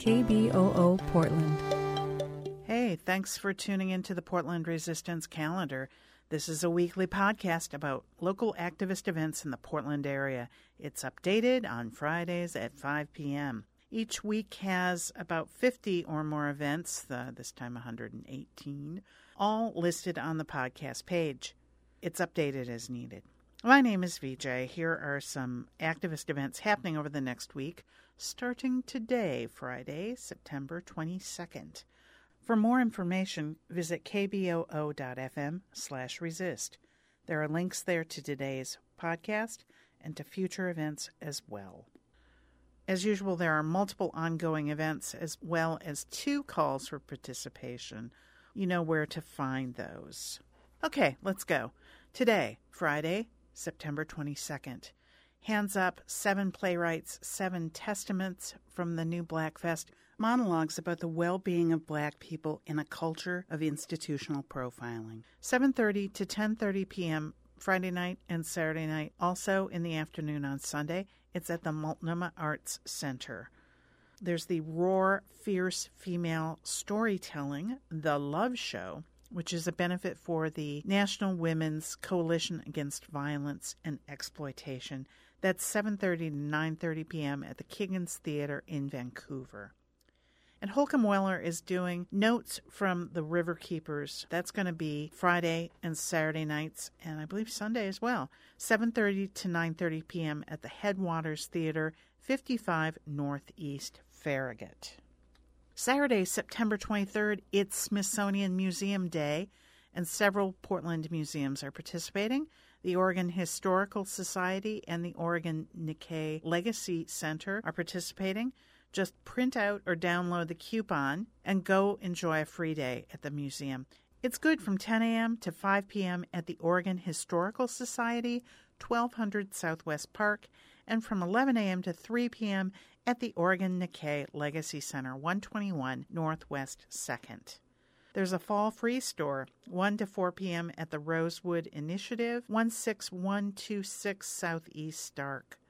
KBOO Portland. Hey, thanks for tuning into the Portland Resistance Calendar. This is a weekly podcast about local activist events in the Portland area. It's updated on Fridays at 5 p.m. Each week has about 50 or more events, uh, this time 118, all listed on the podcast page. It's updated as needed. My name is VJ. Here are some activist events happening over the next week, starting today, Friday, September 22nd. For more information, visit kboo.fm slash resist. There are links there to today's podcast and to future events as well. As usual, there are multiple ongoing events as well as two calls for participation. You know where to find those. Okay, let's go. Today, Friday, September 22nd. Hands Up, Seven Playwrights, Seven Testaments from the New Black Fest monologues about the well-being of black people in a culture of institutional profiling. 7:30 to 10:30 p.m. Friday night and Saturday night. Also in the afternoon on Sunday, it's at the Multnomah Arts Center. There's the Roar Fierce Female Storytelling, The Love Show, which is a benefit for the National Women's Coalition Against Violence and Exploitation. That's 7:30 to 9:30 p.m. at the Kiggins Theater in Vancouver. And Holcombe Waller is doing Notes from the River Keepers. That's going to be Friday and Saturday nights and I believe Sunday as well. 7:30 to 9:30 p.m. at the Headwaters Theater, 55 Northeast Farragut. Saturday, September 23rd, it's Smithsonian Museum Day, and several Portland museums are participating. The Oregon Historical Society and the Oregon Nikkei Legacy Center are participating. Just print out or download the coupon and go enjoy a free day at the museum. It's good from 10 a.m. to 5 p.m. at the Oregon Historical Society, 1200 Southwest Park, and from 11 a.m. to 3 p.m. at the Oregon Nikkei Legacy Center, 121 Northwest 2nd. There's a fall free store, 1 to 4 p.m. at the Rosewood Initiative, 16126 Southeast Stark.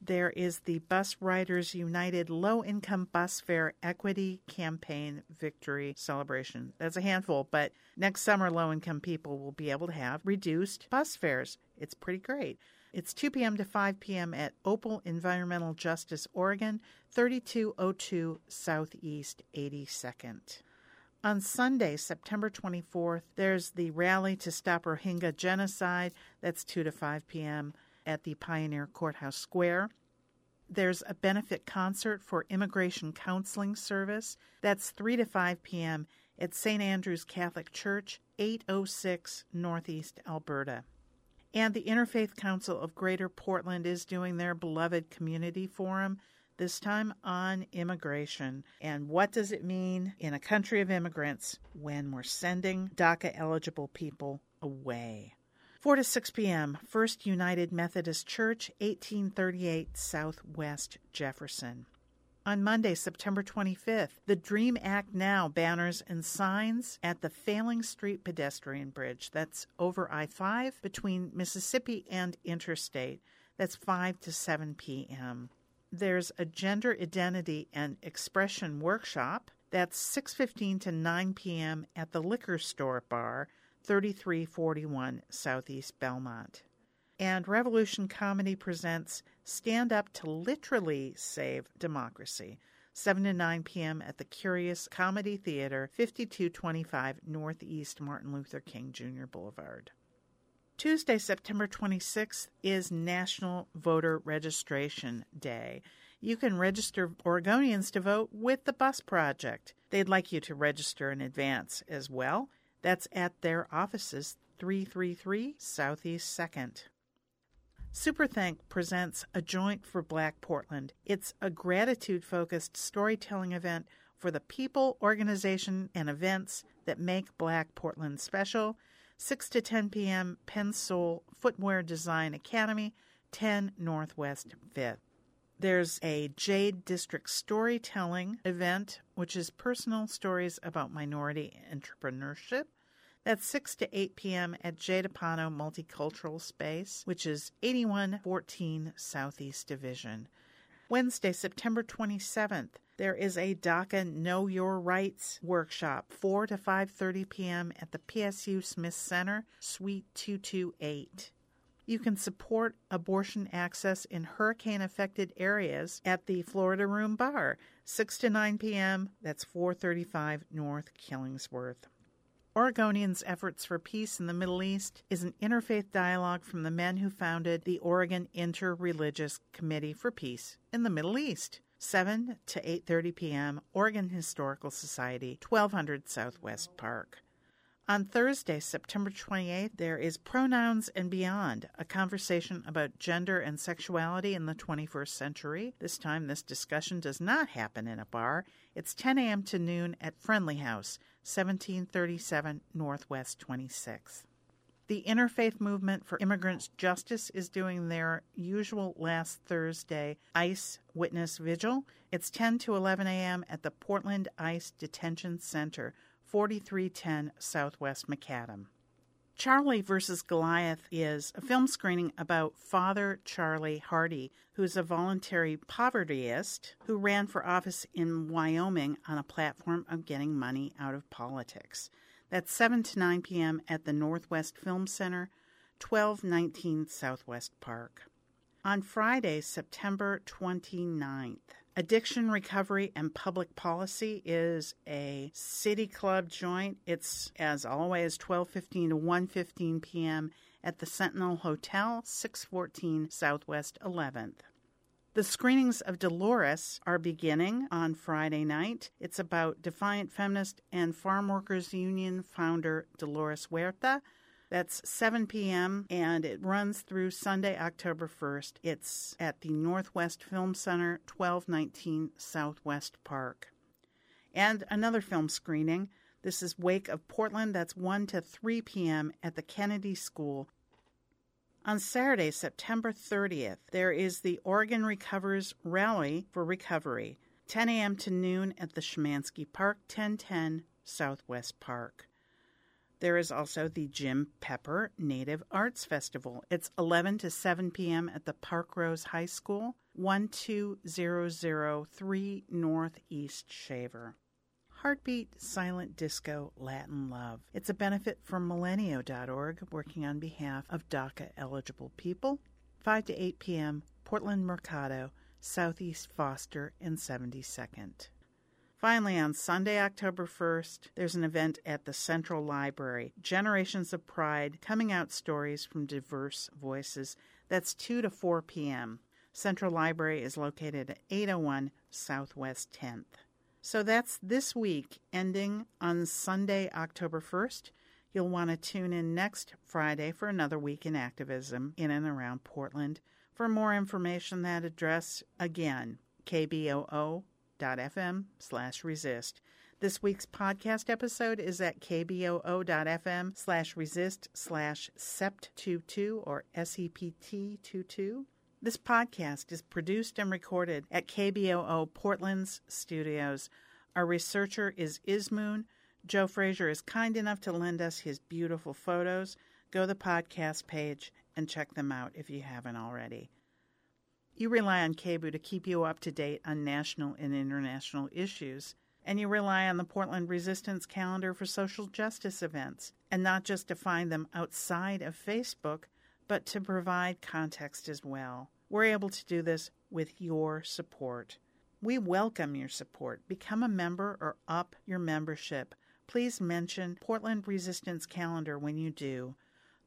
There is the Bus Riders United Low Income Bus Fare Equity Campaign Victory Celebration. That's a handful, but next summer, low income people will be able to have reduced bus fares. It's pretty great. It's 2 p.m. to 5 p.m. at Opal Environmental Justice, Oregon, 3202 Southeast 82nd. On Sunday, September 24th, there's the Rally to Stop Rohingya Genocide. That's 2 to 5 p.m. at the Pioneer Courthouse Square. There's a benefit concert for Immigration Counseling Service. That's 3 to 5 p.m. at St. Andrew's Catholic Church, 806 Northeast Alberta. And the Interfaith Council of Greater Portland is doing their beloved community forum, this time on immigration. And what does it mean in a country of immigrants when we're sending DACA eligible people away? 4 to 6 p.m., First United Methodist Church, 1838 Southwest Jefferson. On Monday, September 25th, the Dream Act Now banners and signs at the Failing Street pedestrian bridge. That's over I 5 between Mississippi and Interstate. That's 5 to 7 p.m. There's a gender identity and expression workshop. That's 6:15 to 9 p.m. at the Liquor Store Bar, 3341 Southeast Belmont. And Revolution Comedy presents Stand Up to Literally Save Democracy, 7 to 9 p.m. at the Curious Comedy Theater, 5225 Northeast Martin Luther King Jr. Boulevard. Tuesday, September 26th is National Voter Registration Day. You can register Oregonians to vote with the Bus Project. They'd like you to register in advance as well. That's at their offices, 333 Southeast 2nd. Superthank presents A Joint for Black Portland. It's a gratitude focused storytelling event for the people, organization, and events that make Black Portland special. 6 to 10 p.m., Pensole Footwear Design Academy, 10 Northwest 5th. There's a Jade District Storytelling event, which is personal stories about minority entrepreneurship. That's 6 to 8 p.m. at Jade APANO Multicultural Space, which is 8114 Southeast Division. Wednesday, September 27th, there is a DACA Know Your Rights workshop 4 to 5:30 p.m. at the PSU Smith Center, Suite 228. You can support abortion access in hurricane affected areas at the Florida Room Bar, 6 to 9 p.m. That's 435 North Killingsworth. Oregonians' Efforts for Peace in the Middle East is an interfaith dialogue from the men who founded the Oregon Interreligious Committee for Peace in the Middle East. 7 to 8:30 p.m. Oregon Historical Society, 1200 Southwest Park. On Thursday, September 28th, there is Pronouns and Beyond, a conversation about gender and sexuality in the 21st century. This time, this discussion does not happen in a bar. It's 10 a.m. to noon at Friendly House, 1737 Northwest 26th. The Interfaith Movement for Immigrants Justice is doing their usual last Thursday ICE Witness Vigil. It's 10 to 11 a.m. at the Portland ICE Detention Center, 4310 Southwest Macadam. Charlie versus Goliath is a film screening about Father Charlie Hardy, who is a voluntary povertyist who ran for office in Wyoming on a platform of getting money out of politics. That's 7 to 9 p.m. at the Northwest Film Center, 1219 Southwest Park. On Friday, September 29th, Addiction Recovery and Public Policy is a city club joint. It's as always 12:15 to 1:15 p.m. at the Sentinel Hotel, 614 Southwest 11th. The screenings of Dolores are beginning on Friday night. It's about Defiant Feminist and Farm Workers Union founder Dolores Huerta. That's 7 p.m. and it runs through Sunday, October 1st. It's at the Northwest Film Center, 1219 Southwest Park. And another film screening. This is Wake of Portland. That's 1 to 3 p.m. at the Kennedy School, on Saturday, September 30th, there is the Oregon Recovers Rally for Recovery, 10 a.m. to noon at the Shemanski Park, 1010 Southwest Park. There is also the Jim Pepper Native Arts Festival. It's 11 to 7 p.m. at the Parkrose High School, 12003 Northeast Shaver. Heartbeat Silent Disco Latin Love. It's a benefit from Milenio.org, working on behalf of DACA eligible people. 5 to 8 p.m., Portland Mercado, Southeast Foster and 72nd. Finally, on Sunday, October 1st, there's an event at the Central Library Generations of Pride Coming Out Stories from Diverse Voices. That's 2 to 4 p.m. Central Library is located at 801 Southwest 10th. So that's this week, ending on Sunday, October 1st. You'll want to tune in next Friday for another week in activism in and around Portland. For more information, that address again, kboo.fm slash resist. This week's podcast episode is at kboo.fm slash resist slash sept22 or SEPT22. This podcast is produced and recorded at KBOO Portland's studios. Our researcher is Ismoon. Joe Frazier is kind enough to lend us his beautiful photos. Go to the podcast page and check them out if you haven't already. You rely on KBOO to keep you up to date on national and international issues, and you rely on the Portland Resistance calendar for social justice events, and not just to find them outside of Facebook but to provide context as well. We're able to do this with your support. We welcome your support. Become a member or up your membership. Please mention Portland Resistance Calendar when you do.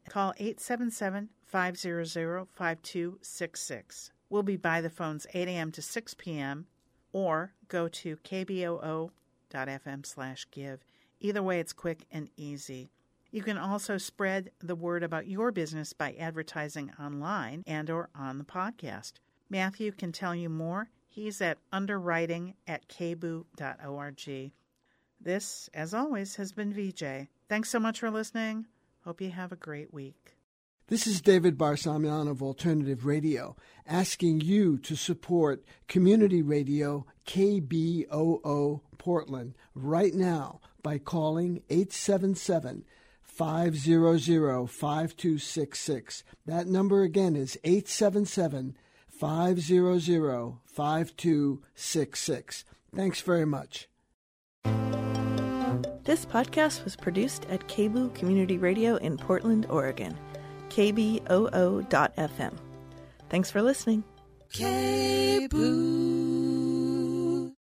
Call 877 500 5266. We'll be by the phones 8 a.m. to 6 p.m. or go to kboo.fm slash give. Either way, it's quick and easy. You can also spread the word about your business by advertising online and or on the podcast. Matthew can tell you more. He's at underwriting at kboo.org. This, as always, has been VJ. Thanks so much for listening. Hope you have a great week. This is David Barsamian of Alternative Radio, asking you to support community radio KBOO Portland right now by calling 877 500 5266. That number again is 877 500 5266. Thanks very much. This podcast was produced at KBOO Community Radio in Portland, Oregon. KBOO.FM. Thanks for listening. KBOO.